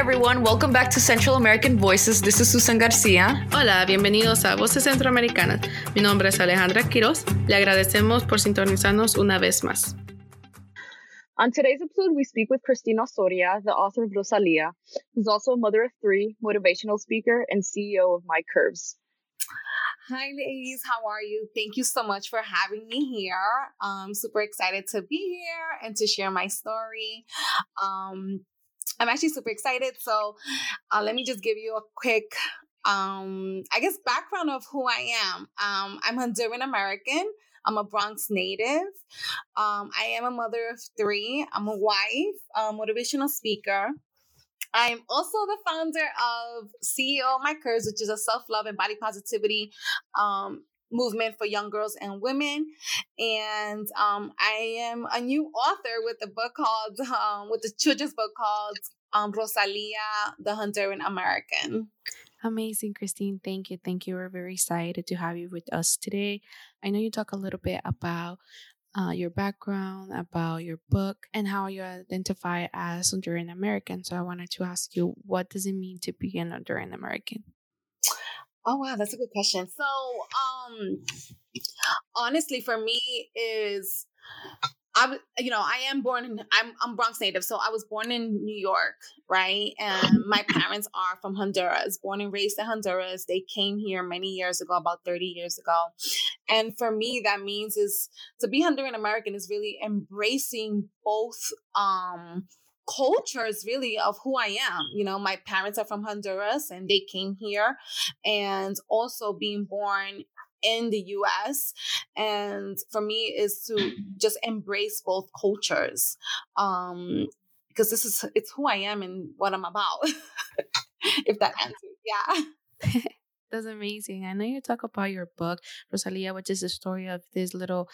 everyone. Welcome back to Central American Voices. This is Susan Garcia. Hola, bienvenidos a Voces Centroamericanas. Mi nombre es Alejandra Quiroz. Le agradecemos por sintonizarnos una vez más. On today's episode, we speak with Cristina Soria, the author of Rosalia, who's also a mother of three, motivational speaker, and CEO of My Curves. Hi, ladies. How are you? Thank you so much for having me here. I'm super excited to be here and to share my story. Um, I'm actually super excited. So, uh, let me just give you a quick, um, I guess, background of who I am. Um, I'm Honduran American. I'm a Bronx native. Um, I am a mother of three. I'm a wife, a motivational speaker. I'm also the founder of CEO My Curves, which is a self love and body positivity um, movement for young girls and women. And um, I am a new author with a book called, um, with the children's book called um, Rosalia, the Honduran American. Amazing, Christine. Thank you. Thank you. We're very excited to have you with us today. I know you talk a little bit about uh, your background, about your book, and how you identify as Honduran American. So I wanted to ask you, what does it mean to be an Honduran American? Oh wow, that's a good question. So, um, honestly, for me, is I, you know, I am born in, I'm, I'm Bronx native. So I was born in New York, right? And my parents are from Honduras, born and raised in Honduras. They came here many years ago, about 30 years ago. And for me, that means is to be Honduran American is really embracing both, um, cultures really of who I am. You know, my parents are from Honduras and they came here and also being born in the US. And for me is to just embrace both cultures. Um, because this is it's who I am and what I'm about. if that answers, yeah. That's amazing. I know you talk about your book, Rosalia, which is the story of this little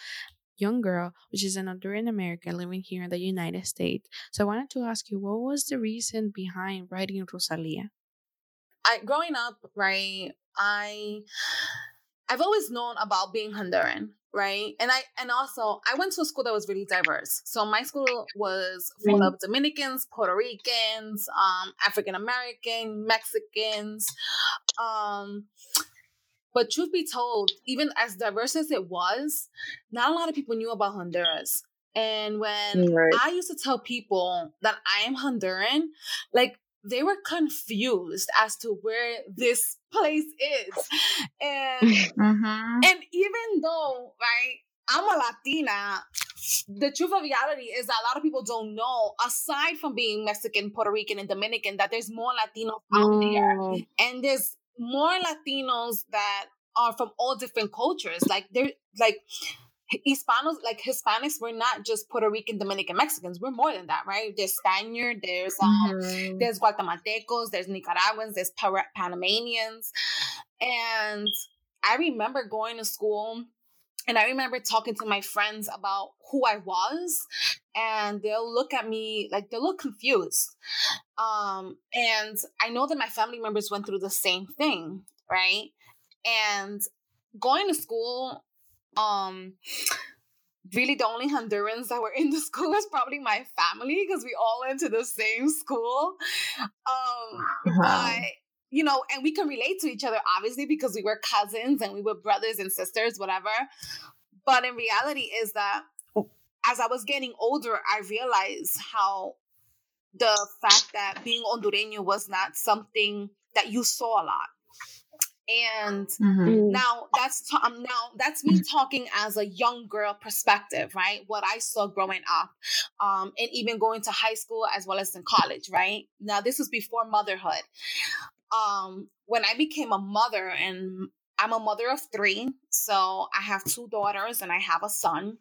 young girl, which is an Honduran American living here in the United States. So I wanted to ask you, what was the reason behind writing Rosalia? I growing up, right, I I've always known about being Honduran, right? And I and also I went to a school that was really diverse. So my school was full of Dominicans, Puerto Ricans, um, African American, Mexicans. Um, but truth be told, even as diverse as it was, not a lot of people knew about Honduras. And when right. I used to tell people that I am Honduran, like they were confused as to where this place is. And mm-hmm. and even though, right, I'm a Latina, the truth of reality is that a lot of people don't know, aside from being Mexican, Puerto Rican, and Dominican, that there's more Latinos out there. And there's more Latinos that are from all different cultures. Like they're like Hispanos, like Hispanics, we're not just Puerto Rican, Dominican, Mexicans. We're more than that, right? There's Spaniard, there's um, mm-hmm. there's Guatemaltecos, there's Nicaraguans, there's Panamanians, and I remember going to school. And I remember talking to my friends about who I was, and they'll look at me like they'll look confused. Um, and I know that my family members went through the same thing, right? And going to school um really the only Hondurans that were in the school was probably my family because we all went to the same school. Um, uh-huh. but you know, and we can relate to each other obviously because we were cousins and we were brothers and sisters, whatever. But in reality, is that as I was getting older, I realized how the fact that being Hondureño was not something that you saw a lot and mm-hmm. Mm. now that's t- um, now that's me talking as a young girl perspective right what i saw growing up um, and even going to high school as well as in college right now this was before motherhood um, when i became a mother and i'm a mother of three so i have two daughters and i have a son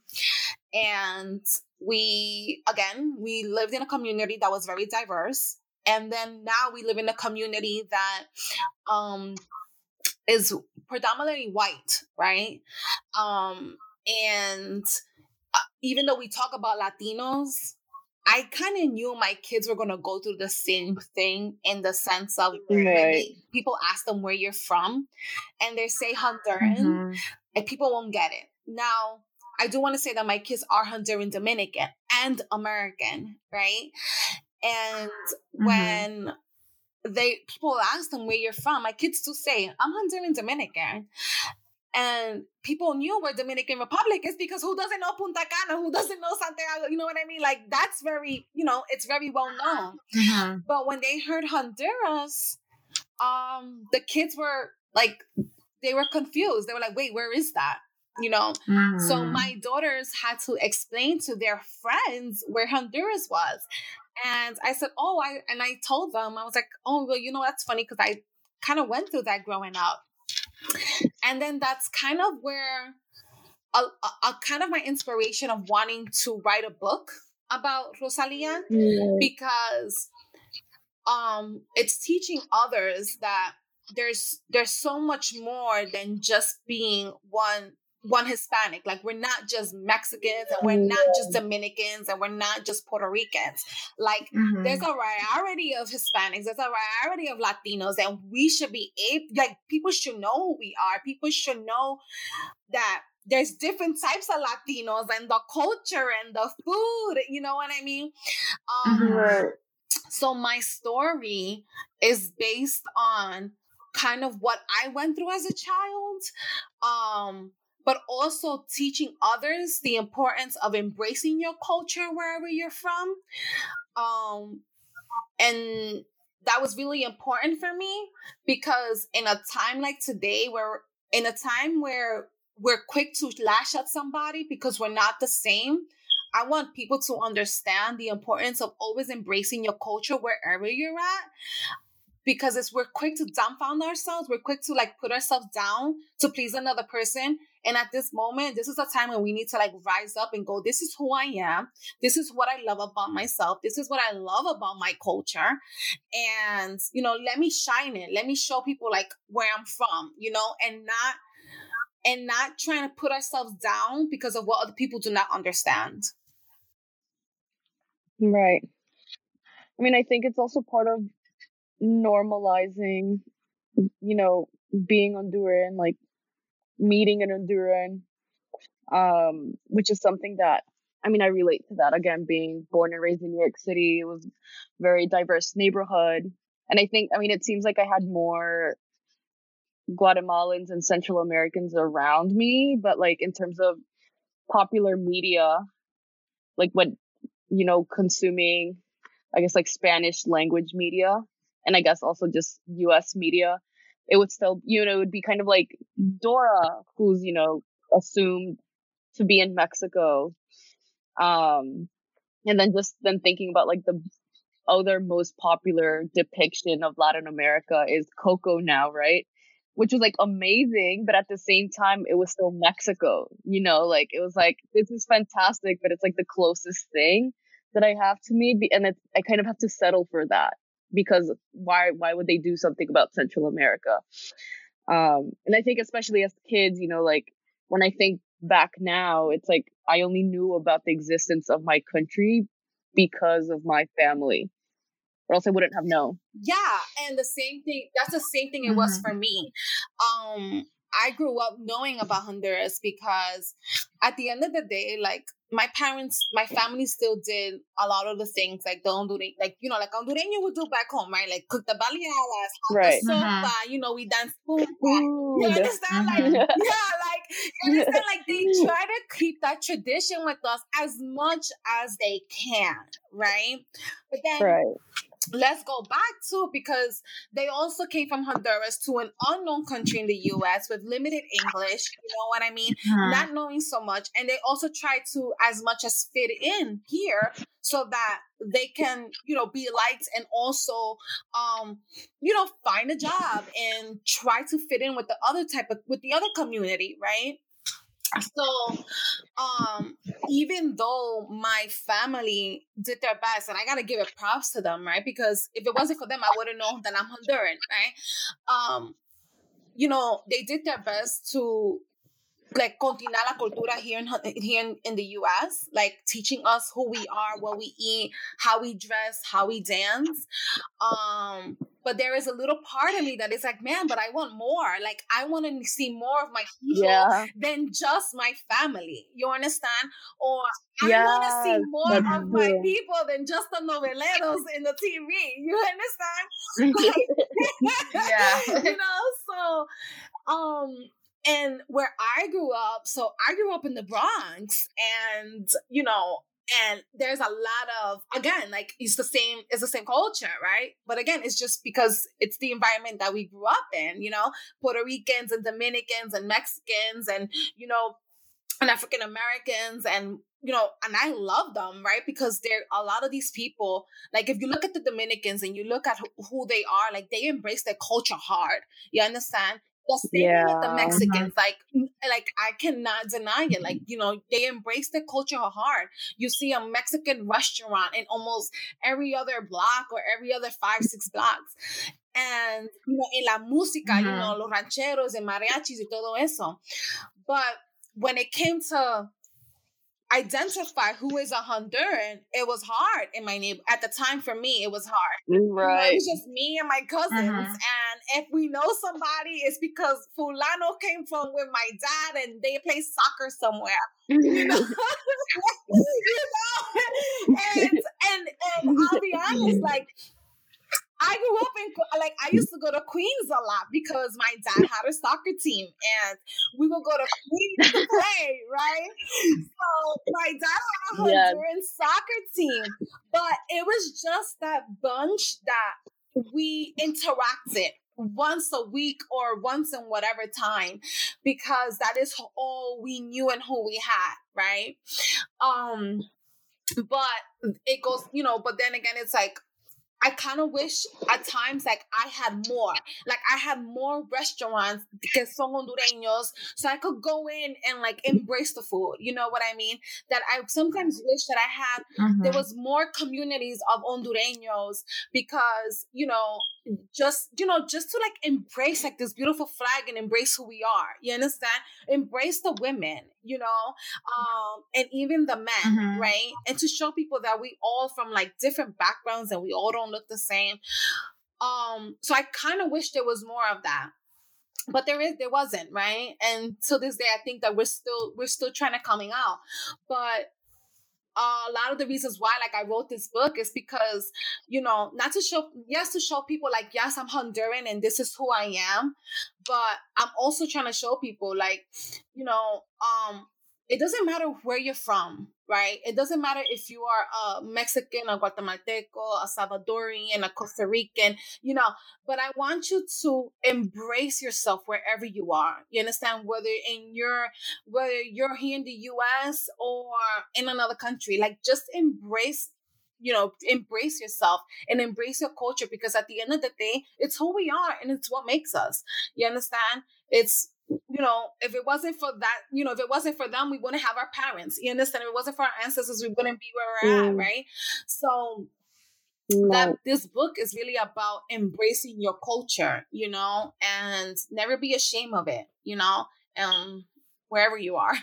and we again we lived in a community that was very diverse and then now we live in a community that um is predominantly white, right? Um, and uh, even though we talk about Latinos, I kind of knew my kids were going to go through the same thing in the sense of right. people ask them where you're from and they say Honduran mm-hmm. and people won't get it. Now, I do want to say that my kids are Honduran Dominican and American, right? And mm-hmm. when they people ask them where you're from. My kids do say, I'm Honduran Dominican. And people knew where Dominican Republic is because who doesn't know Punta Cana? Who doesn't know Santiago? You know what I mean? Like that's very, you know, it's very well known. Mm-hmm. But when they heard Honduras, um, the kids were like, they were confused. They were like, wait, where is that? You know? Mm. So my daughters had to explain to their friends where Honduras was. And I said, oh, I, and I told them, I was like, oh, well, you know, that's funny because I kind of went through that growing up. And then that's kind of where a, a, a, kind of my inspiration of wanting to write a book about Rosalia mm. because um it's teaching others that there's there's so much more than just being one one Hispanic. Like we're not just Mexicans and we're not just Dominicans and we're not just Puerto Ricans. Like mm-hmm. there's a variety of Hispanics, there's a variety of Latinos, and we should be able like people should know who we are. People should know that there's different types of Latinos and the culture and the food, you know what I mean? Um mm-hmm. so my story is based on kind of what I went through as a child. Um but also teaching others the importance of embracing your culture wherever you're from. Um, and that was really important for me because in a time like today, where in a time where we're quick to lash at somebody because we're not the same, I want people to understand the importance of always embracing your culture wherever you're at because it's we're quick to dumbfound ourselves we're quick to like put ourselves down to please another person and at this moment this is a time when we need to like rise up and go this is who i am. This is what i love about myself. This is what i love about my culture. And you know let me shine it. Let me show people like where i'm from you know and not and not trying to put ourselves down because of what other people do not understand. Right. I mean i think it's also part of normalizing, you know, being Honduran, like meeting an Honduran, um, which is something that I mean, I relate to that. Again, being born and raised in New York City, it was very diverse neighborhood. And I think, I mean, it seems like I had more Guatemalans and Central Americans around me, but like in terms of popular media, like what, you know, consuming, I guess like Spanish language media, and I guess also just US media, it would still, you know, it would be kind of like Dora, who's, you know, assumed to be in Mexico. Um, and then just then thinking about like the other most popular depiction of Latin America is Coco now, right? Which was like amazing, but at the same time, it was still Mexico, you know, like it was like, this is fantastic, but it's like the closest thing that I have to me. And I kind of have to settle for that because why why would they do something about Central America? Um, and I think especially as kids, you know, like when I think back now, it's like I only knew about the existence of my country because of my family. Or else I wouldn't have known. Yeah, and the same thing that's the same thing it mm-hmm. was for me. Um I grew up knowing about Honduras because at the end of the day, like my parents, my family still did a lot of the things like the Honduran, like you know, like Hondureño would do back home, right? Like cook the baleadas, right? The sopa, mm-hmm. you know, we dance food. You understand? Like, yeah, like you understand? Like they try to keep that tradition with us as much as they can, right? But then right let's go back to because they also came from Honduras to an unknown country in the US with limited English, you know what I mean? Mm-hmm. Not knowing so much. And they also try to as much as fit in here so that they can, you know, be liked and also um, you know, find a job and try to fit in with the other type of with the other community, right? So um even though my family did their best and i gotta give it props to them right because if it wasn't for them i would have known that i'm honduran right um you know they did their best to like continuar la cultura here in here in, in the US, like teaching us who we are, what we eat, how we dress, how we dance. Um, but there is a little part of me that is like, man, but I want more. Like I want to see more of my people Yeah. than just my family. You understand? Or I want to see more of my people than just the noveleros in the TV. You understand? Yeah. you know, so um and where I grew up, so I grew up in the Bronx and you know, and there's a lot of again, like it's the same it's the same culture, right? But again, it's just because it's the environment that we grew up in, you know, Puerto Ricans and Dominicans and Mexicans and you know, and African Americans and you know, and I love them, right? Because there a lot of these people, like if you look at the Dominicans and you look at who they are, like they embrace their culture hard. You understand? The same thing with the Mexicans, like, like I cannot deny it. Like, you know, they embrace their culture hard. You see a Mexican restaurant in almost every other block or every other five, six blocks. And, you know, in la música, you Mhm. know, los rancheros and mariachis y todo eso. But when it came to identify who is a Honduran, it was hard in my neighbor. At the time, for me, it was hard. You know, it was just me and my cousins. Mhm. And if we know somebody, it's because Fulano came from with my dad and they play soccer somewhere. You know? you know? And, and and I'll be honest, like I grew up in like I used to go to Queens a lot because my dad had a soccer team and we would go to Queens to play, right? So my dad had a Yes. Honduran soccer team, but it was just that bunch that we interacted once a week or once in whatever time because that is all we knew and who we had, right? Um but it goes, you know, but then again it's like I kind of wish at times like I had more. Like I had more restaurants que son hondureños so I could go in and like embrace the food. You know what I mean? That I sometimes wish that I had there was more communities of hondureños because you know just you know just to like embrace like this beautiful flag and embrace who we are you understand embrace the women you know um and even the men Mhm. right and to show people that we all from like different backgrounds and we all don't look the same. Um so i kind of wish there was more of that. But there is there wasn't right? And to this day i think that we're still we're still trying to coming out. But uh, a lot of the reasons why like i wrote this book is because you know not to show yes to show people like yes i'm honduran and this is who i am but i'm also trying to show people like you know um it doesn't matter where you're from right it doesn't matter if you are a mexican a guatemalteco a salvadorian a costa rican you know but i want you to embrace yourself wherever you are you understand whether in your whether you're here in the US or in another country, like just embrace, you know, embrace yourself and embrace your culture because at the end of the day, it's who we are and it's what makes us. You understand? It's you know, if it wasn't for that, you know, if it wasn't for them, we wouldn't have our parents. You understand? If it wasn't for our ancestors, we wouldn't be where we're at, Mm. right? So No. that this book is really about embracing your culture, you know, and never be ashamed of it, you know, um, wherever you are.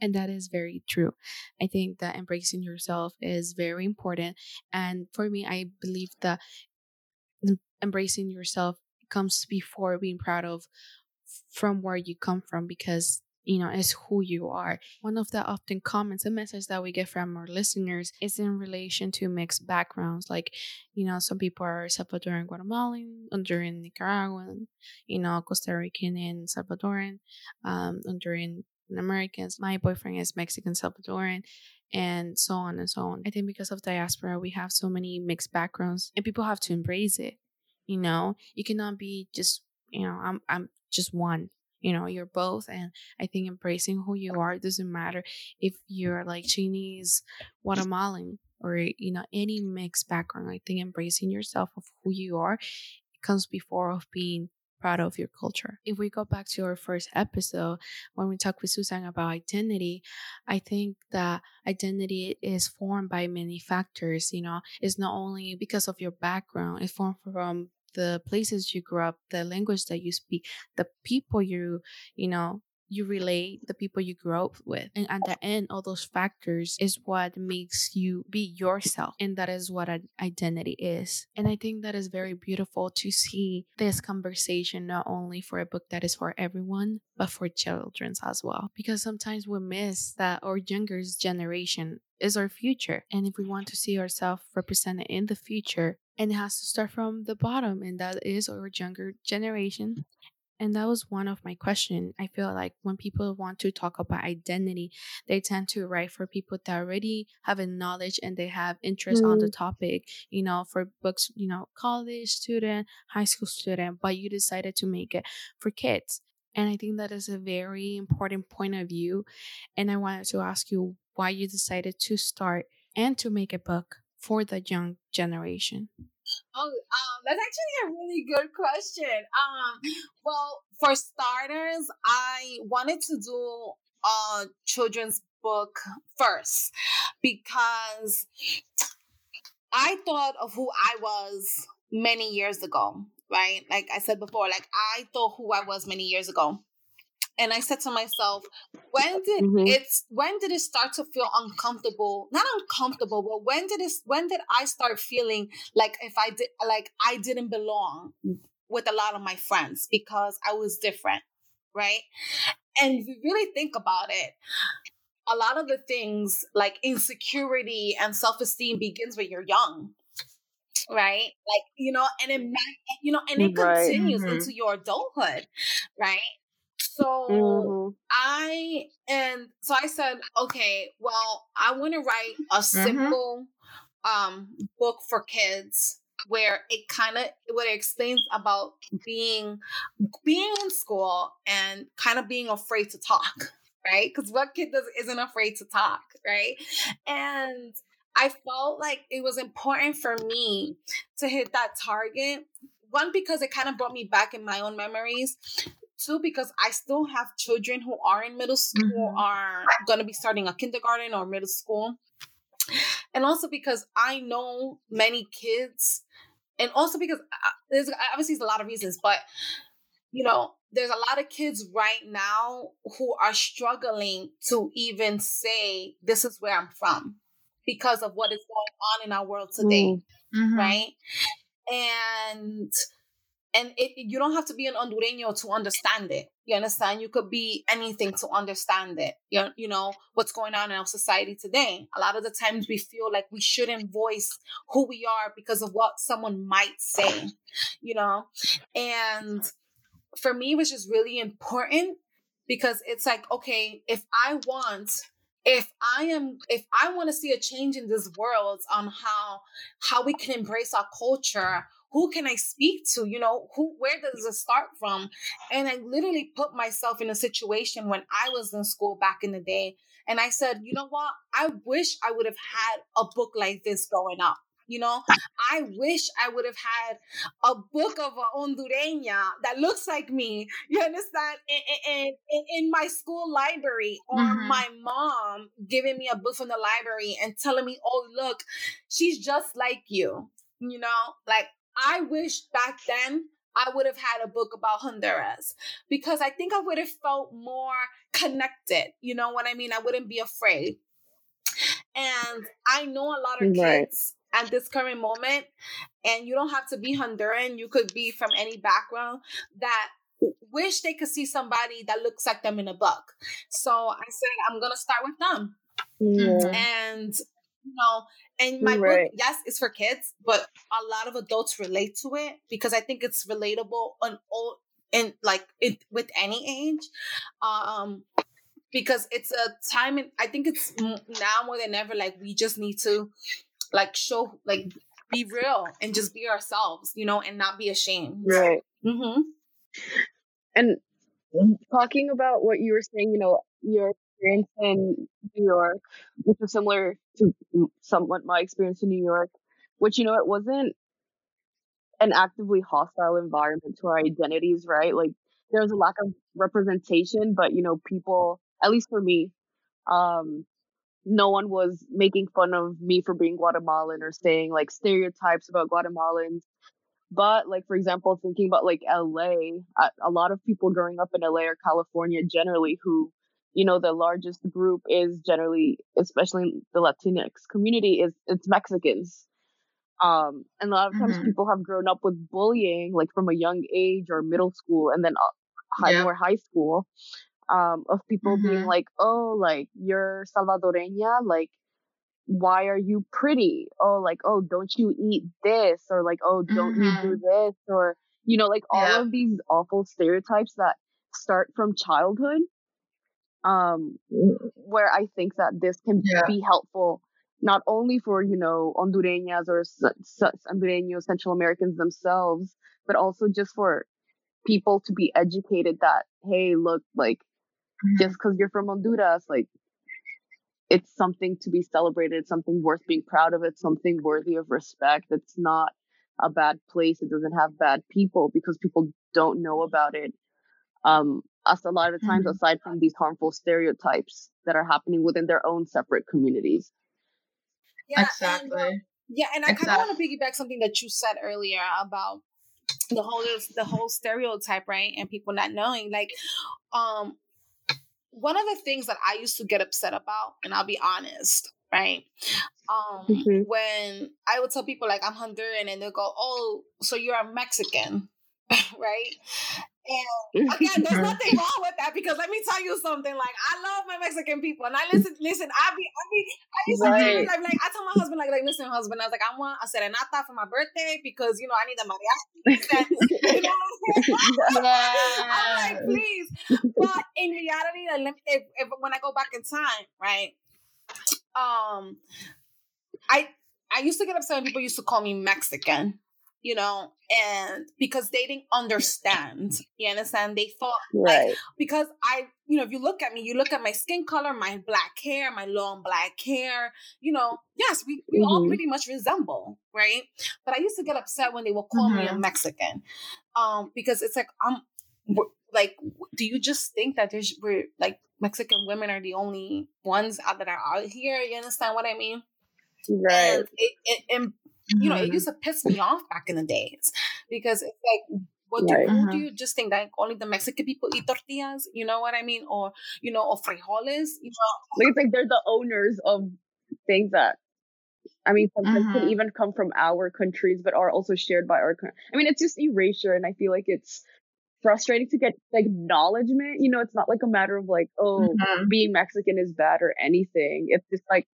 And that is very true. I think that embracing yourself is very important. And for me, I believe that embracing yourself comes before being proud of from where you come from because you know it's who you are. One of the often comments and messages that we get from our listeners is in relation to mixed backgrounds. Like you know some people are salvadoran guatemalan honduran nicaraguan you know costa rican and salvadoran um honduran americans. My boyfriend is mexican salvadoran and so on and so on. I think because of diaspora we have so many mixed backgrounds and people have to embrace it you know? You cannot be just you know i'm i'm just one you know you're both and i think embracing who you are doesn't matter if you're like chinese guatemalan or eh, you know any mixed background. I think embracing yourself of who you are comes before of being proud of your culture. If we go back to our first episode when we talked with susan about identity i think that identity is formed by many factors you know? It's not only because of your background it's formed from the places you grew up the language that you speak the people you you know you relate the people you grew up with and at the end all those factors is what makes you be yourself and that is what an identity is and i think that is very beautiful to see this conversation not only for a book that is for everyone but for children's as well because sometimes we miss that our younger generation is our future and if we want to see ourselves represented in the future and it has to start from the bottom and that is our younger generation and that was one of my question I feel like when people want to talk about identity, they tend to write for people that already have a knowledge and they have interest mm. on the mm. topic, you know, for books, you know, college student, high school student, but you decided to make it for kids. And I think that is a very important point of view. And I wanted to ask you why you decided to start and to make a book for the young generation. Oh, um, that's actually a really good question. Um, well, for starters, I wanted to do a children's book first because I thought of who I was many years ago, right? Like I said before, like I thought who I was many years ago and I said to myself, when did mm-hmm. it's when did it start to feel uncomfortable? Not uncomfortable, but when did it when did I start feeling like if I did like I didn't belong with a lot of my friends because I was different, right? And if you really think about it, a lot of the things like insecurity and self-esteem begins when you're young right like you know and it you know and it right. continues mm-hmm. into your adulthood right so mm-hmm. I and so I said, okay, well, I want to write a mm-hmm. simple mm-hmm. um book for kids where it kind of what it explains about being being in school and kind of being afraid to talk, right? Because what kid does isn't afraid to talk, right? And I felt like it was important for me to hit that target. One, because it kind of brought me back in my own memories too because I still have children who are in middle school, mm-hmm. are going to be starting a kindergarten or middle school. And also because I know many kids, and also because uh, there's obviously there's a lot of reasons, but you know, there's a lot of kids right now who are struggling to even say, This is where I'm from because of what is going on in our world today, mm-hmm. right? And and it, you don't have to be an Hondureño to understand it. You understand? You could be anything to understand it. You, you know, what's going on in our society today. A lot of the times we feel like we shouldn't voice who we are because of what someone might say, you know? And for me, it was just really important because it's like, okay, if I want if i am if i want to see a change in this world on how how we can embrace our culture who can I speak to? You know, who where does it start from? And I literally put myself in a situation when I was in school back in the day. And I said, you know what? I wish I would have had a book like this going up. You know, I wish I would have had a book of a Hondureña that looks like me. You understand? In, in, in my school library, or mm-hmm. my mom giving me a book from the library and telling me, "Oh, look, she's just like you." You know, like I wish back then I would have had a book about Honduras because I think I would have felt more connected. You know what I mean? I wouldn't be afraid. And I know a lot of kids right. at this current moment, and you don't have to be Honduran, you could be from any background that wish they could see somebody that looks like them in a book. So I said, I'm going to start with them. Yeah. And you know, and my right. book, yes, it's for kids, but a lot of adults relate to it because I think it's relatable on all in like it, with any age. Um, because it's a time, and I think it's now more than ever. Like we just need to, like, show, like, be real and just be ourselves, you know, and not be ashamed. Right. Mm-hmm. And talking about what you were saying, you know, your experience in New York, which was similar to somewhat my experience in New York, which, you know, it wasn't an actively hostile environment to our identities, right? Like there was a lack of representation, but, you know, people, at least for me, um, no one was making fun of me for being Guatemalan or saying like stereotypes about Guatemalans. But like for example, thinking about like LA, a lot of people growing up in LA or California generally who you know the largest group is generally especially the latinx community is it's mexicans um and a lot of times mm-hmm. people have grown up with bullying like from a young age or middle school and then uh, high yeah. or high school um of people mm-hmm. being like oh like you're salvadoreña like why are you pretty oh like oh don't you eat this or like oh don't mm-hmm. you do mm-hmm. this or you know like all yeah. of these awful stereotypes that start from childhood um, where I think that this can yeah. be helpful not only for you know Hondureñas or Hondureños, Central Americans themselves, but also just for people to be educated that hey, look, like mm-hmm. just because you're from Honduras, like it's something to be celebrated, something worth being proud of, it's something worthy of respect. It's not a bad place. It doesn't have bad people because people don't know about it. Um, us a lot of times mm-hmm. aside from these harmful stereotypes that are happening within their own separate communities. Yeah, exactly. And, uh, yeah, and I exactly. kind of want to piggyback something that you said earlier about the whole the whole stereotype, right? And people not knowing, like, um, one of the things that I used to get upset about, and I'll be honest, right? Um, mm-hmm. when I would tell people like I'm Honduran, and they'll go, "Oh, so you're a Mexican," right? And again, there's nothing wrong with that because let me tell you something. Like I love my Mexican people, and I listen. Listen, I be, I be, I used to right. be like, like, I tell my husband, like, like, listen, husband, I was like, I want a serenata for my birthday because you know I need a mariachi. you know, I'm like, please. But in reality, like, if, if when I go back in time, right? Um, I I used to get upset when people used to call me Mexican you know, and because they didn't understand, you understand? They thought, right. like, because I, you know, if you look at me, you look at my skin color, my black hair, my long black hair, you know, yes, we, we mm-hmm. all pretty much resemble, right? But I used to get upset when they would call mm-hmm. me a mm-hmm. Mexican, um, because it's like, I'm, like, do you just think that there's, we're like, Mexican women are the only ones out that are out here? You understand what I mean? Right. And it, it, it you know, it mm-hmm. used to piss me off back in the days because it's like, what do, right. who do you just think that only the Mexican people eat tortillas? You know what I mean? Or, you know, or frijoles? You know? Like It's like they're the owners of things that, I mean, sometimes can mm-hmm. even come from our countries, but are also shared by our country. I mean, it's just erasure. And I feel like it's, frustrating to get acknowledgement. You know, it's not like a matter of like, oh, mm-hmm. being Mexican is bad or anything. It's just like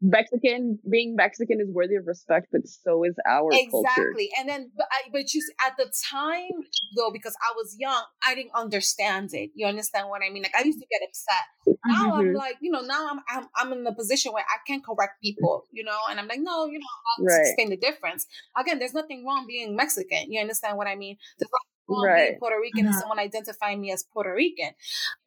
Mexican being Mexican is worthy of respect, but so is our exactly. culture. Exactly. And then, but, I, but you at the time though, because I was young, I didn't understand it. You understand what I mean? Like I used to get upset. Now mm-hmm. I'm like, you know, now I'm, I'm I'm in a position where I can correct people. You know, and I'm like, no, you know, I'll right. explain the difference. Again, there's nothing wrong being Mexican. You understand what I mean? There's nothing wrong right. being Puerto Rican mm-hmm. and someone identifying me as Puerto Rican,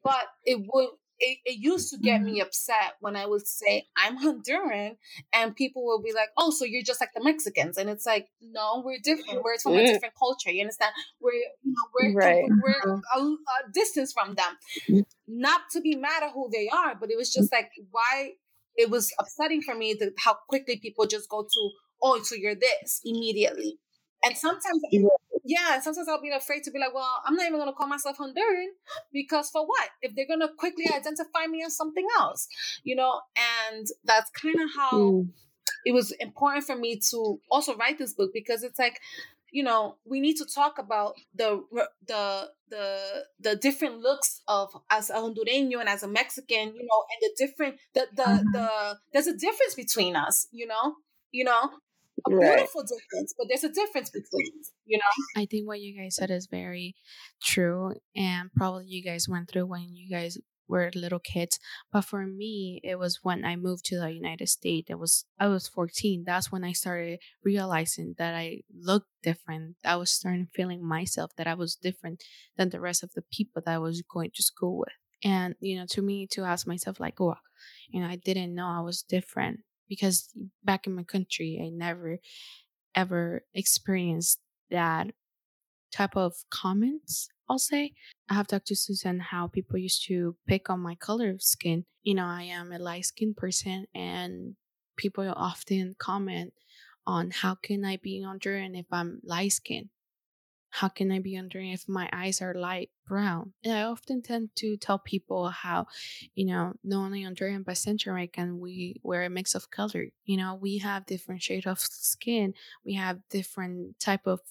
but it would it, it used to get me mm-hmm. upset when I would say I'm Honduran and people will be like, "Oh, so you're just like the Mexicans," and it's like, no, we're different. We're from a different culture. You understand? We're you know we're right. we're mm-hmm. a, a distance from them. Mm. Not to be mad at who they are, but it was just like why it was upsetting for me that how quickly people just go to, "Oh, so you're this" immediately. And sometimes yeah, sometimes I'll be afraid to be like, well, I'm not even going to call myself Honduran because for what? If they're going to quickly identify me as something else, you know? And that's kind of how mm. it was important for me to also write this book because it's like, you know, we need to talk about the the the the different looks of as a Hondureño and as a Mexican, you know, and the different the the mm-hmm. the there's a difference between us, you know, you know, a right. beautiful difference, but there's a difference between, you know? I think what you guys said is very true. And probably you guys went through when you guys were little kids. But for me, it was when I moved to the United States. It was I was 14. That's when I started realizing that I looked different. I was starting feeling myself that I was different than the rest of the people that I was going to school with. And you know, to me, to ask myself like, oh, you know, I didn't know I was different because back in my country, I never ever experienced that type of comments. I'll say I have talked to Susan how people used to pick on my color of skin. You know, I am a light skinned person, and people often comment on how can I be Honduran if I'm light skinned? How can I be Honduran if my eyes are light brown? And I often tend to tell people how, you know, not only Honduran but Central American, we wear a mix of color. You know, we have different shade of skin, we have different type of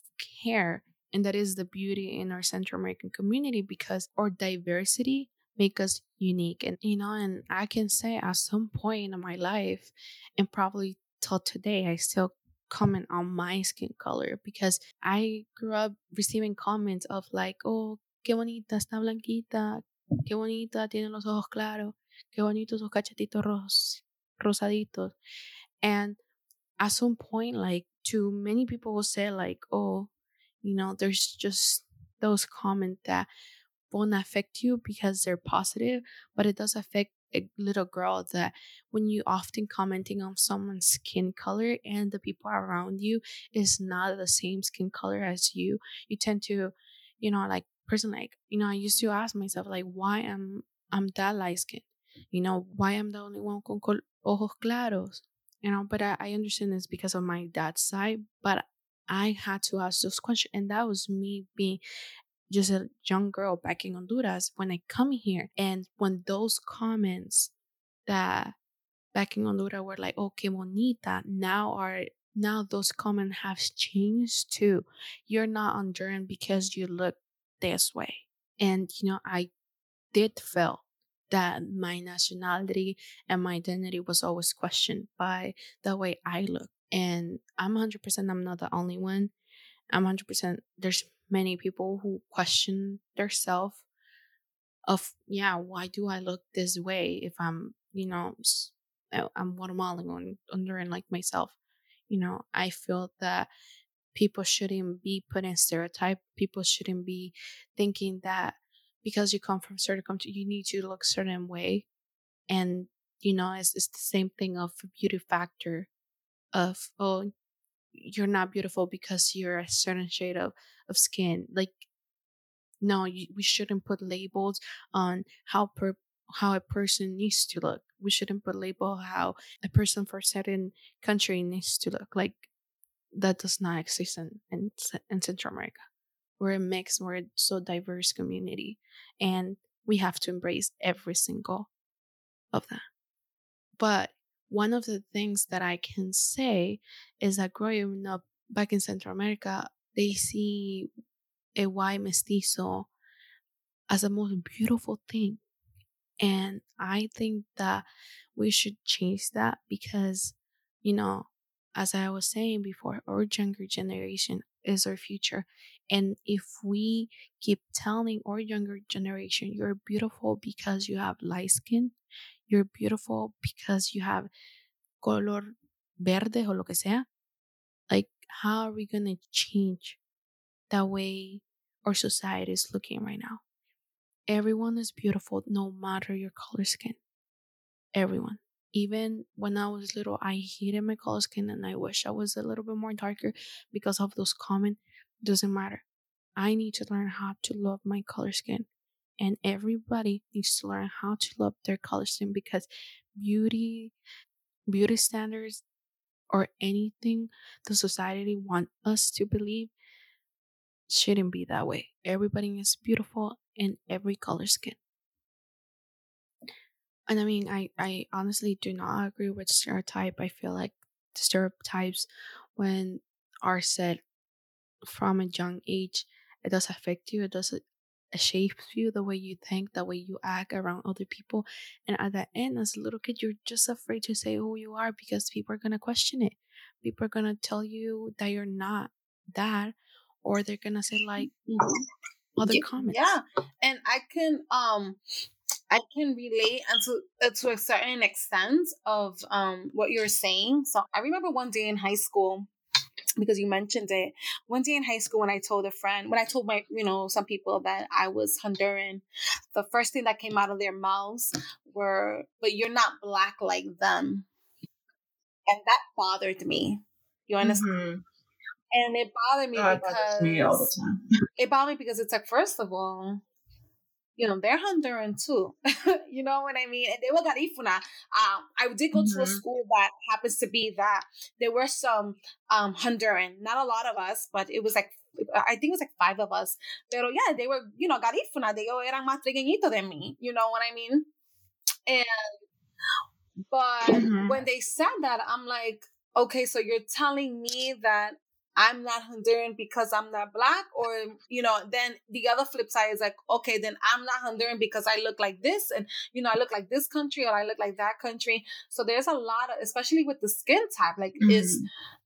hair, and that is the beauty in our Central American community because our diversity make us unique. And you know, and I can say at some point in my life, and probably till today, I still comment on my skin color because I grew up receiving comments of like, oh, qué bonita está blanquita, qué bonita tiene los ojos claros, qué bonitos sus cachetitos ros rosaditos. And at some point, like, too many people will say, like, oh, you know, there's just those comments that won't affect you because they're positive, but it does affect a little girl that when you often commenting on someone's skin color and the people around you is not the same skin color as you, you tend to, you know, like person like, you know, I used to ask myself like why am I'm that light skin? You know, why I'm the only one con col- ojos claros? You know, but I, I understand it's because of my dad's side, but I had to ask those questions and that was me being just a young girl back in Honduras when I come here. And when those comments that back in Honduras were like, oh, que bonita, now are now those comments have changed too. You're not Honduran because you look this way. And you know, I did feel that my nationality and my identity was always questioned by the way I look. And I'm 100% I'm not the only one. I'm 100% there's many people who question their self of yeah why do i look this way if i'm you know uh, i'm guatemalan honduran like myself? You know i feel that people shouldn't be put in stereotype. People shouldn't be thinking that because you come from certain country you need to look certain way. And you know it's, it's the same thing of beauty factor of oh you're not beautiful because you're a certain shade of of skin like no you, we shouldn't put labels on how per how a person needs to look. We shouldn't put label how a person for a certain country needs to look like that does not exist in, in, in central america. We're a mix we're a so diverse community and we have to embrace every single of that but one of the things that I can say is that growing up back in Central America, they see a white mestizo as the most beautiful thing. And I think that we should change that because, you know, as I was saying before, our younger generation is our future. And if we keep telling our younger generation, you're beautiful because you have light skin, you're beautiful because you have color verde o lo que sea. Like, how are we going to change the way our society is looking right now? Everyone is beautiful no matter your color skin. Everyone. Even when I was little, I hated my color skin and I wish I was a little bit more darker because of those comments. Doesn't matter. I need to learn how to love my color skin and everybody needs to learn how to love their color skin because beauty beauty standards or anything the society want us to believe shouldn't be that way. Everybody is beautiful in every color skin and i mean i i honestly do not agree with stereotype. I feel like stereotypes when are said from a young age it does affect you. It does shapes you, the way you think, the way you act around other people. And at the end, as a little kid, you're just afraid to say who you are because people are going to question it. People are going to tell you that you're not that, or they're going to say, like, mm-hmm. other yeah, comments. Yeah. And I can, um, I can relate and to, uh, to a certain extent of um what you're saying. So I remember one day in high school, because you mentioned it. One day in high school when i told a friend when i told my you know some people that i was honduran the first thing that came out of their mouths were but you're not black like them. And that bothered me you understand? Mm-hmm. and it bothered me oh, because it me all the time. it bothered me because it's like first of all you know, they're Honduran too. you know what I mean? And they were Garifuna. Um, I did go mm-hmm. to a mm-hmm. school that happens to be that. There were some um, Honduran, not a lot of us, but it was like I think it was like five of us. Pero yeah, they were, you know, Garifuna. They eran más trigueñitos than me. You know what I mean? And but mm-hmm. when they said that, I'm like, okay, so you're telling me that I'm not Honduran because I'm not black, or you know, then the other flip side is like, okay, then I'm not Honduran because I look like this, and you know, I look like this country or I look like that country. So there's a lot of, especially with the skin type, like mm-hmm. is,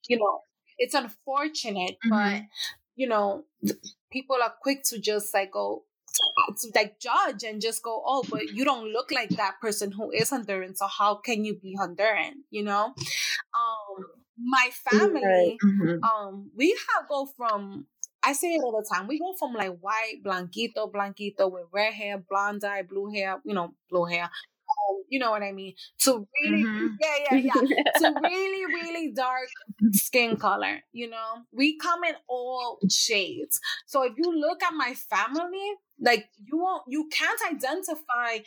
you know, it's unfortunate, mm-hmm. but you know, people are quick to just like go to like judge and just go, oh, but you don't look like that person who is Honduran, so how can you be Honduran? You know, um, my family, mm-hmm. um, we have go from I say it all the time. We go from like white, blanquito, blanquito with red hair, blonde eye, blue hair, you know, blue hair. Um, you know what I mean? To really, mm-hmm. yeah, yeah, yeah. to really, really dark skin color. You know, we come in all shades. So if you look at my family, like you won't, you can't identify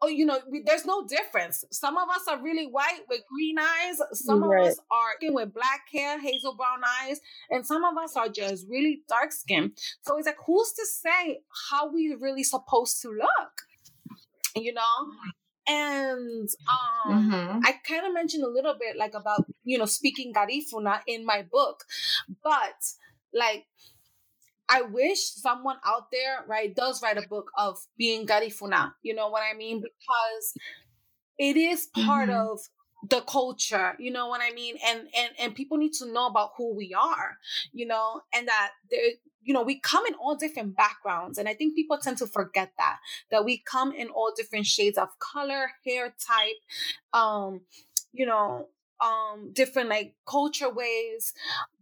oh, you know, we, there's no difference. Some of us are really white with green eyes. Some right. of us are with black hair, hazel brown eyes, and some of us are just really dark skin. So it's like, who's to say how we really supposed to look? You know. And um, mm-hmm. I kind of mentioned a little bit like about you know speaking Garifuna in my book, but like I wish someone out there, right, does write a book of being Garifuna. You know what I mean? Because it is part mm-hmm. of the culture you know what i mean and and and people need to know about who we are you know and that there you know we come in all different backgrounds and i think people tend to forget that that we come in all different shades of color hair type um you know um different like culture ways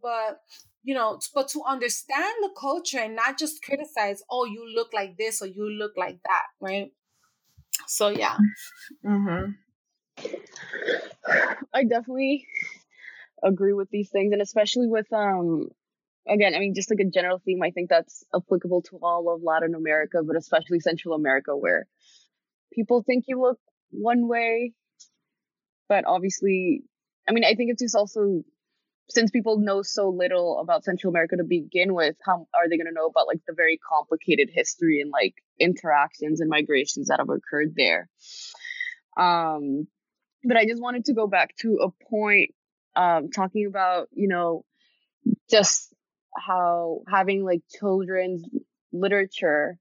but you know, but to understand the culture and not just criticize, oh, you look like this or you look like that, right? So yeah. Mm-hmm. I definitely agree with these things, and especially with um, again, I mean, just like a general theme, I think that's applicable to all of Latin America, but especially Central America, where people think you look one way, but obviously, I mean, I think it's just also since people know so little about Central America to begin with, how are they going to know about like the very complicated history and like interactions and migrations that have occurred there? Um, but I just wanted to go back to a point um, talking about, you know, just how having like children's literature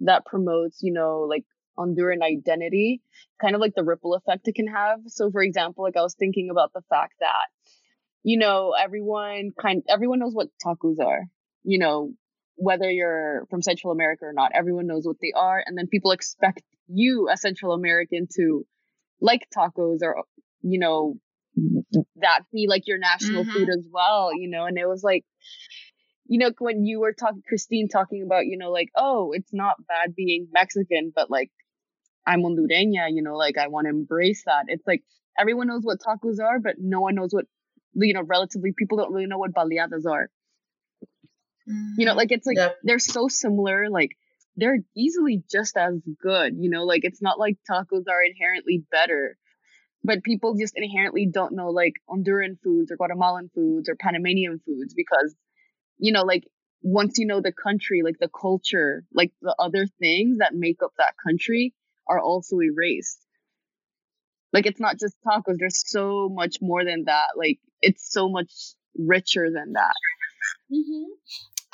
that promotes, you know, like Honduran identity, kind of like the ripple effect it can have. So, for example, like I was thinking about the fact that you know, everyone kind everyone knows what tacos are. You know, whether you're from Central America or not, everyone knows what they are, and then people expect you, a Central American, to like tacos or you know that be like your national mm-hmm. food as well. You know, and it was like you know, when you were talking, Christine talking about, you know, like, oh, it's not bad being Mexican, but like, I'm Hondureña, you know, like, I want to embrace that. It's like, everyone knows what tacos are, but no one knows what you know, relatively people don't really know what baleadas are. Mm-hmm. You know, like it's like yeah. they're so similar, like they're easily just as good, you know, like it's not like tacos are inherently better. But people just inherently don't know like Honduran foods or Guatemalan foods or Panamanian foods because, you know, like once you know the country, like the culture, like the other things that make up that country are also erased. Like it's not just tacos. There's so much more than that. Like it's so much richer than that. Mm-hmm.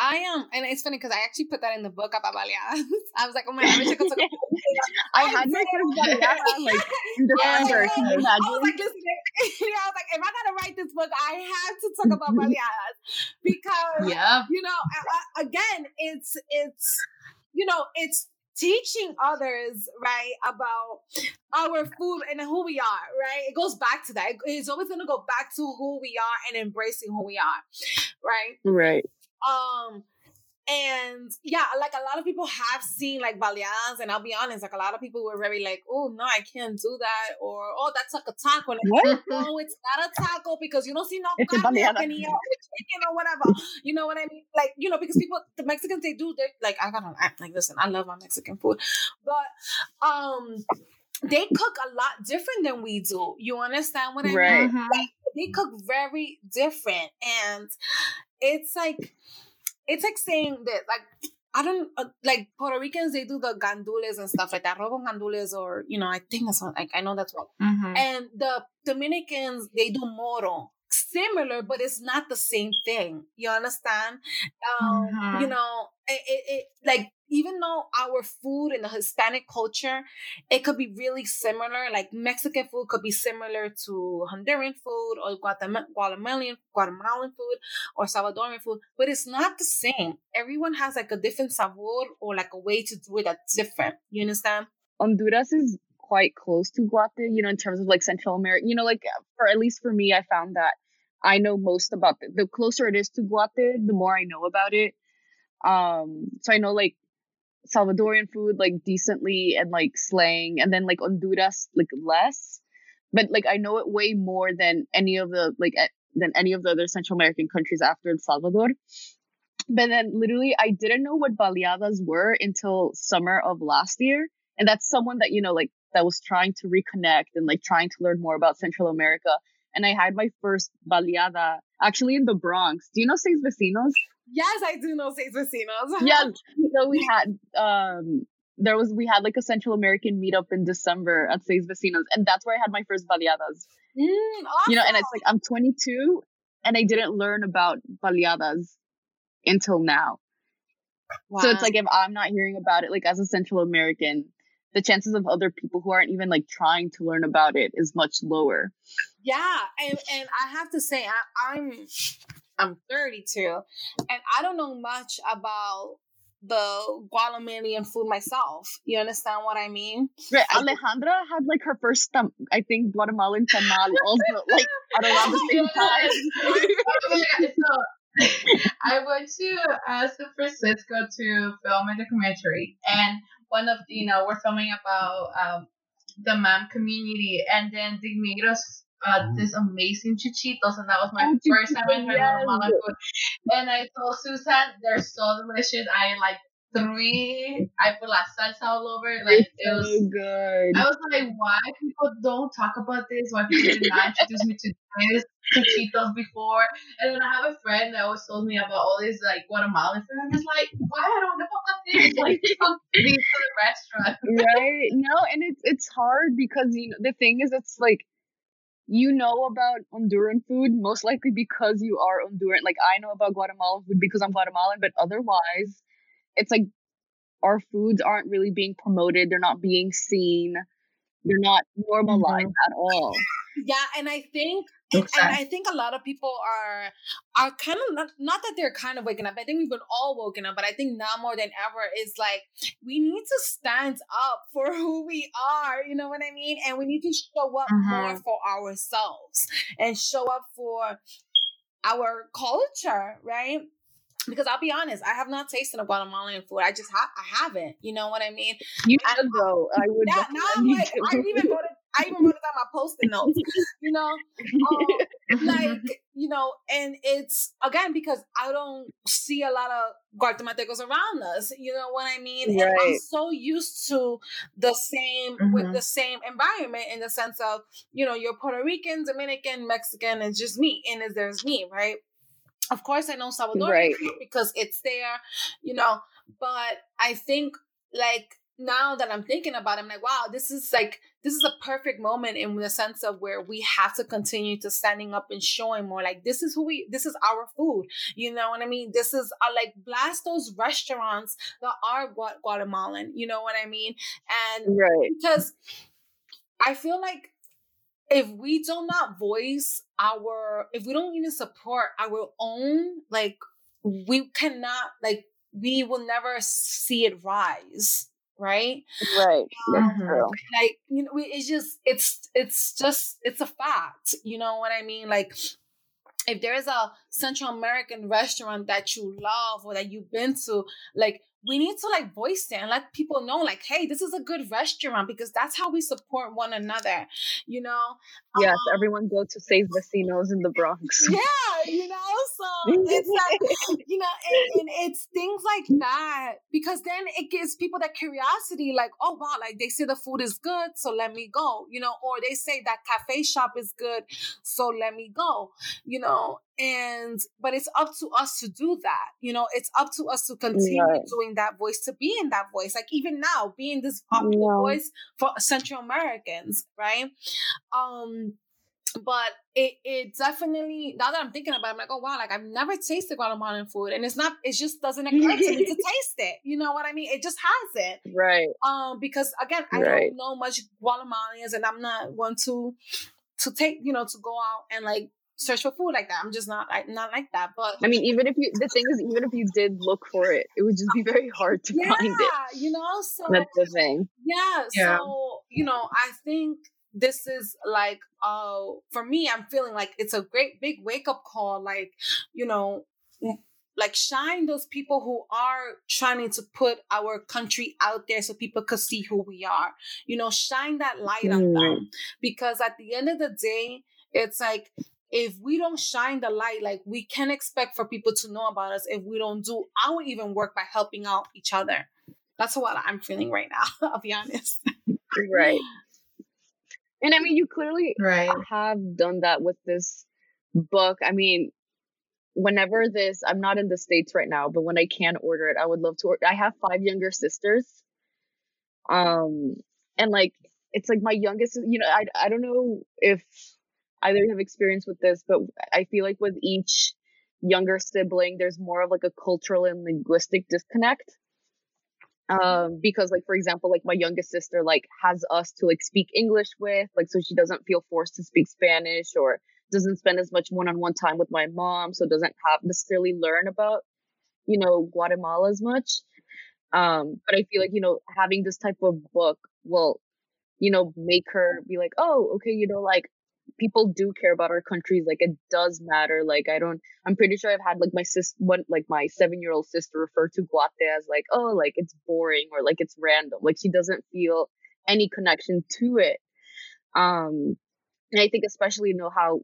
I am, um, and it's funny because I actually put that in the book about baleadas. I was like, oh my god, I I talk about I had my first baleada like in December. Can you imagine? I was like, listen, yeah, I was like, if I gotta write this book, I have to talk about baleadas because, yeah, you know, again, it's it's you know, it's teaching others, right, about our food and who we are, right? It goes back to that. It's always going to go back to who we are and embracing who we are, right? Right. Um, and yeah, like a lot of people have seen like baleadas, and I'll be honest, like a lot of people were very like, oh no, I can't do that, or oh that's like a taco. Like, What? no, it's not a taco because you don't see no carne or chicken or whatever. You know what I mean? Like, you know, because people the Mexicans they do they like I gotta act like listen, I love my Mexican food. But um they cook a lot different than we do. You understand what I mean? Right. Mhm. they cook very different and it's like it's like saying that like I don't uh, like Puerto Ricans. They do the gandules and stuff like that. Robo gandules, or you know, I think that's what like I know that's what. Mhm. And the Dominicans they do moro, similar, but it's not the same thing. You understand? Um, Mhm. You know, it, it, it like even though our food in the Hispanic culture, it could be really similar. Like Mexican food could be similar to Honduran food or Guatem- Guatemalan Guatemalan food or Salvadoran food, but it's not the same. Everyone has like a different sabor or like a way to do it that's different. You understand? Honduras is quite close to Guate, you know, in terms of like Central America. You know, like for at least for me, I found that I know most about the, the closer it is to Guate, the more I know about it. Um, so I know like Salvadorian food like decently and like slang, and then like Honduras like less, but like I know it way more than any of the like eh, than any of the other Central American countries after El Salvador. But then literally I didn't know what baleadas were until summer of last year. And that's someone that, you know, like that was trying to reconnect and like trying to learn more about Central America. And I had my first baleada actually in the Bronx. Do you know Seis Vecinos? Yes, I do know seis vecinos. yeah. So we had um there was we had like a Central American meetup in December at Seis Vecinos, and that's where I had my first baleadas. Mm, You know, and it's like I'm 22 and I didn't learn about baleadas until now. So it's like if I'm not hearing about it, like as a Central American, the chances of other people who aren't even like trying to learn about it is much lower. Yeah, and and I have to say I, I'm I'm 32, and I don't know much about the Guatemalan food myself. You understand what I mean? Right. Alejandra had like her first, tam- I think, Guatemalan tamal also like at around the same time. so I went to uh, San Francisco to film a documentary, and one of you know we're filming about um, the MAM community, and then they made us uh, this amazing chuchitos, and that was my Oh, first time I chuchitos, tried yes. Food. And I told Susan they're so delicious. I like three. I put la salsa all over. Like It's it was so good. I was like, why people don't talk about this? Why people did not introduce me to this chuchitos before? And then I have a friend that always told me about all this like Guatemalan food. I'm just like, why I don't know about this? Like, me to the restaurant. right? No, and it's it's hard because you know the thing is it's like you know about Honduran food most likely because you are Honduran. Like I know about Guatemalan food because I'm Guatemalan, but otherwise it's like our foods aren't really being promoted. They're not being seen. They're not normalized mm-hmm. at all. Yeah, and I think and I think a lot of people are are kind of not, not that they're kind of waking up. I think we've been all woken up, but I think now more than ever is like we need to stand up for who we are. You know what I mean? And we need to show up more mm-hmm. for ourselves and show up for our culture, right? Because I'll be honest, I have not tasted a Guatemalan food. I just ha- I haven't. You know what I mean? You I- should go. I would. Yeah, now I'm like, to. I even wrote it. I even wrote it on my post-it notes. You know, um, like you know, and it's again because I don't see a lot of Guatemaltecos around us. You know what I mean? And I'm so used to the same with the same environment in the sense of you know you're Puerto Rican, Dominican, Mexican, and just me, and is there's me, right? Of course, I know Salvadorian Right. food because it's there, you know. But I think like now that I'm thinking about it, I'm like, wow, this is like this is a perfect moment in the sense of where we have to continue to standing up and showing more like this is who we this is our food. You know what I mean? This is uh, like blast those restaurants that are Gua- Guatemalan. You know what I mean? And right. because I feel like if we do not voice our, if we don't even support our own, like we cannot, like we will never see it rise, right? Right. Mhm. Like you know, we- it's just, it's, it's just, it's a fact. You know what I mean? Like if there is a Central American restaurant that you love or that you've been to, like we need to like voice it and let people know like hey this is a good restaurant because that's how we support one another you know yes um, everyone go to seis vecinos in the bronx yeah you know so it's like you know and, and, it's things like that because then it gives people that curiosity like oh wow like they say the food is good so let me go you know or they say that cafe shop is good so let me go you know and but it's up to us to do that you know it's up to us to continue right. doing that voice to be in that voice like even now being this popular yeah. voice for central americans right um but it it definitely now that I'm thinking about it, I'm like, oh wow, like I've never tasted Guatemalan food. And it's not it just doesn't occur to me to taste it. You know what I mean? It just hasn't. Right. Um, because again, I right. don't know much Guatemalans and I'm not one to to take, you know, to go out and like search for food like that. I'm just not I, not like that. But I mean, even if you the thing is, even if you did look for it, it would just be very hard to yeah, find it. Yeah, you know, so that's the thing. Yeah, yeah. So you know, I think this is like uh for me i'm feeling like it's a great big wake up call like you know like shine those people who are trying to put our country out there so people could see who we are. You know shine that light mm. on them because at the end of the day it's like if we don't shine the light like we can expect for people to know about us if we don't do our even work by helping out each other. That's what i'm feeling right now i'll be honest. Right and I mean, you clearly right. have done that with this book. I mean, whenever this, I'm not in the States right now, but when I can order it, I would love to order. I have five younger sisters. Um, and like, it's like my youngest, you know, I, I don't know if either you have experience with this, but I feel like with each younger sibling, there's more of like a cultural and linguistic disconnect um because like for example like my youngest sister like has us to like speak english with like so she doesn't feel forced to speak spanish or doesn't spend as much one-on-one time with my mom so doesn't have necessarily learn about you know guatemala as much. Um but i feel like you know having this type of book will you know make her be like oh okay you know like people do care about our countries. Like it does matter. Like I don't. I'm pretty sure I've had like my sis, one like my seven year old sister refer to Guate as like oh like it's boring or like it's random. Like she doesn't feel any connection to it. Um, and I think especially you know how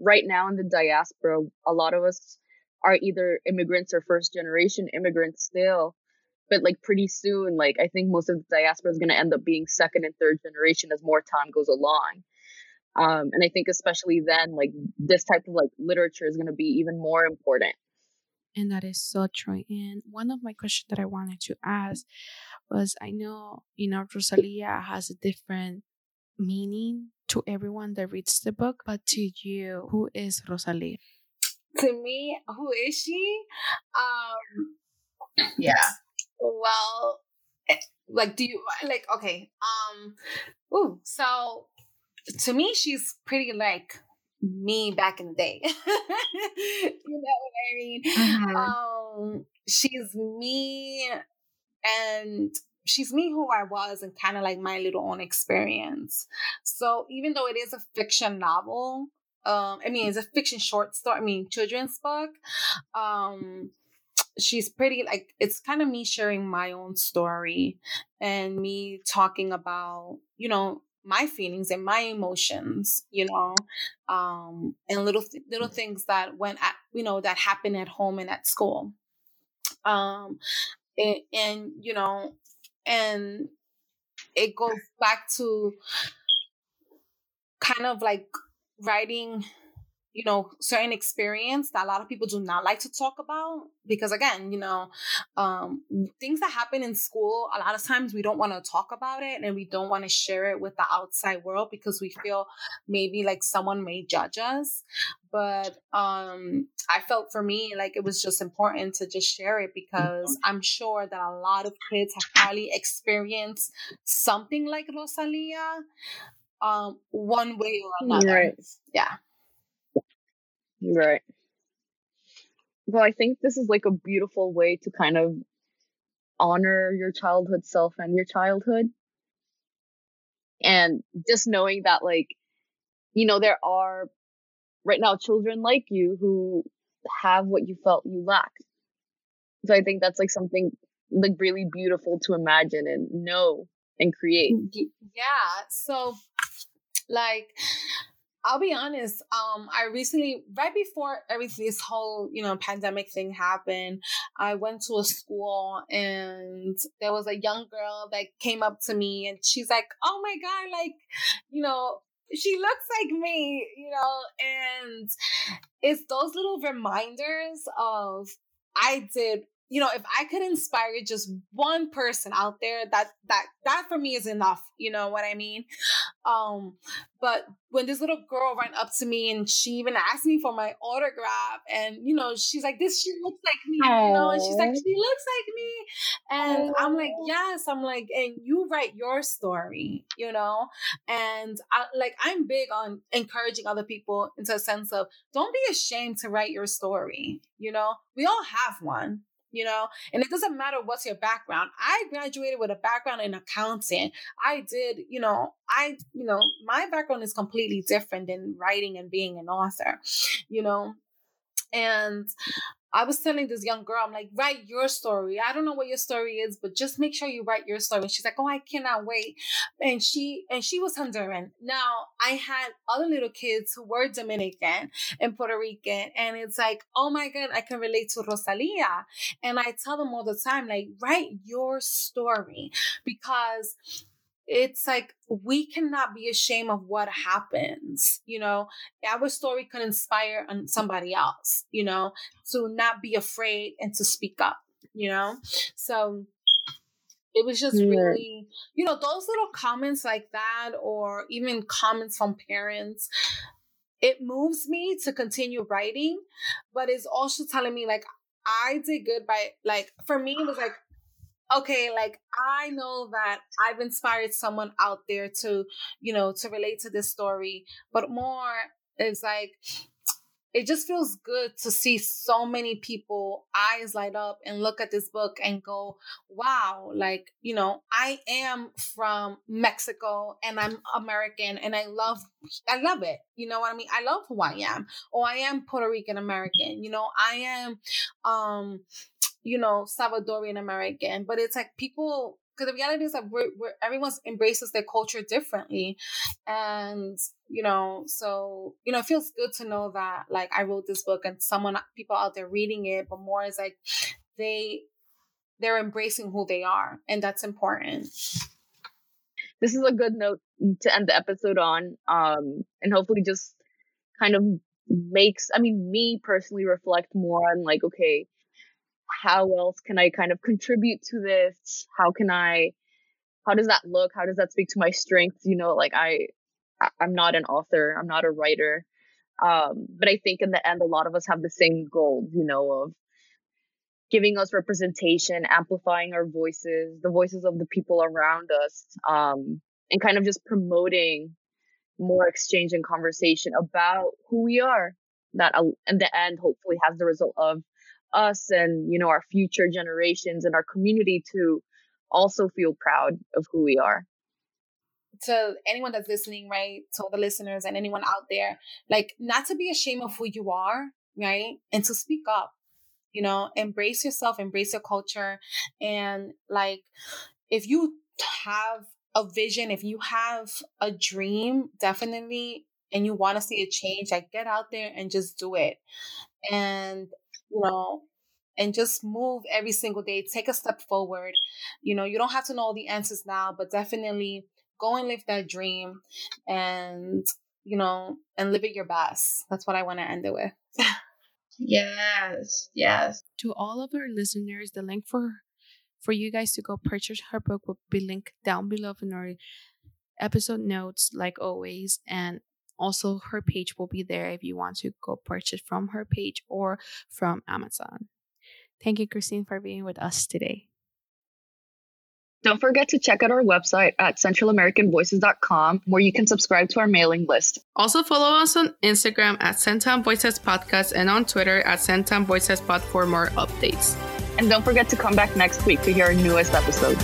right now in the diaspora, a lot of us are either immigrants or first generation immigrants still. But like pretty soon, like I think most of the diaspora is going to end up being second and third generation as more time goes along. Um, and I think especially then, like this type of like literature is going to be even more important. And that is so true. And one of my questions that I wanted to ask was I know, you know, Rosalia has a different meaning to everyone that reads the book, but to you, who is Rosalia? To me, who is she? Um, yeah. Well, eh, like, do you like? Okay. Um. Ooh. So to me, she's pretty like me back in the day. you know what I mean? Mm-hmm. Um, she's me and she's me who I was and kind of like my little own experience. So even though it is a fiction novel, um, I mean it's a fiction short story, I mean children's book, um, she's pretty like it's kind of me sharing my own story and me talking about, you know, my feelings and my emotions you know um and little th- little mm. things that went at you know that happen at home and at school um and, and you know and it goes back to kind of like writing you know certain experience that a lot of people do not like to talk about because again you know um, things that happen in school a lot of times we don't want to talk about it and we don't want to share it with the outside world because we feel maybe like someone may judge us but um i felt for me like it was just important to just share it because mm-hmm. i'm sure that a lot of kids have probably experienced something like rosalia um one way or another right. yeah Right. Well, I think this is like a beautiful way to kind of honor your childhood self and your childhood. And just knowing that, like, you know, there are right now children like you who have what you felt you lacked. So I think that's like something like really beautiful to imagine and know and create. Yeah. So like I'll be honest. Um, I recently, right before everything, this whole you know pandemic thing happened, I went to a school and there was a young girl that came up to me and she's like, "Oh my god, like, you know, she looks like me, you know, and it's those little reminders of I did you know, if I could inspire just one person out there, that that that for me is enough. You know what I mean? Um, but when this little girl ran up to me and she even asked me for my autograph, and you know, she's like, "This she looks like me," Aww. you know, and she's like, "She looks like me," and Aww. I'm like, "Yes," I'm like, and you write your story, you know, and I like I'm big on encouraging other people into a sense of don't be ashamed to write your story. You know, we all have one you know? And it doesn't matter what's your background. I graduated with a background in accounting. I did you know i you know my background is completely different than writing and being an author you know? And I was telling this young girl, I'm like, write your story. I don't know what your story is, but just make sure you write your story. And she's like, oh, I cannot wait. And she and she was Honduran. Now I had other little kids who were Dominican and Puerto Rican, and it's like, oh my god, I can relate to Rosalia. And I tell them all the time, like, write your story because it's like we cannot be ashamed of what happens you know? Our story can inspire somebody else you know? To not be afraid and to speak up you know? So it was just really you know those little comments like that or even comments from parents it moves me to continue writing but it's also telling me like i did good by like for me it was like okay, like I know that I've inspired someone out there to, you know, to relate to this story, but more is like, it just feels good to see so many people eyes light up and look at this book and go wow like you know i am from mexico and i'm american and i love i love it. You know what i mean? I love who i am or i am puerto rican american. You know i am um you know, Salvadorian American, but it's like people because the reality is that we're, we're everyone's embraces their culture differently. And you know so you know it feels good to know that like i wrote this book and someone people out there reading it but more is like they they're embracing who they are and that's important. This is a good note to end the episode on um and hopefully just kind of makes i mean me personally reflect more on like okay how else can I kind of contribute to this? How can I, how does that look? How does that speak to my strengths? You know, like I, I'm not an author, I'm not a writer. Um, but I think in the end, a lot of us have the same goals, you know, of giving us representation, amplifying our voices, the voices of the people around us, um, and kind of just promoting more exchange and conversation about who we are. That uh, in the end, hopefully, has the result of us and you know our future generations and our community to also feel proud of who we are. To anyone that's listening right to all the listeners and anyone out there like not to be ashamed of who you are right and to speak up you know embrace yourself embrace your culture and like if you have a vision if you have a dream definitely and you want to see a change like get out there and just do it. And you know, and just move every single day. Take a step forward. You know, you don't have to know all the answers now, but definitely go and live that dream and, you know, and live it your best. That's what I want to end it with. yes, yes. To all of our listeners, the link for for you guys to go purchase her book will be linked down below in our episode notes, like always. And also, her page will be there if you want to go purchase from her page or from Amazon. Thank you, Christine, for being with us today. Don't forget to check out our website at centralamericanvoices.com where you can subscribe to our mailing list. Also follow us on Instagram at Centam Voices Podcast and on Twitter at Centam Voices Pod for more updates. And don't forget to come back next week to hear our newest episode.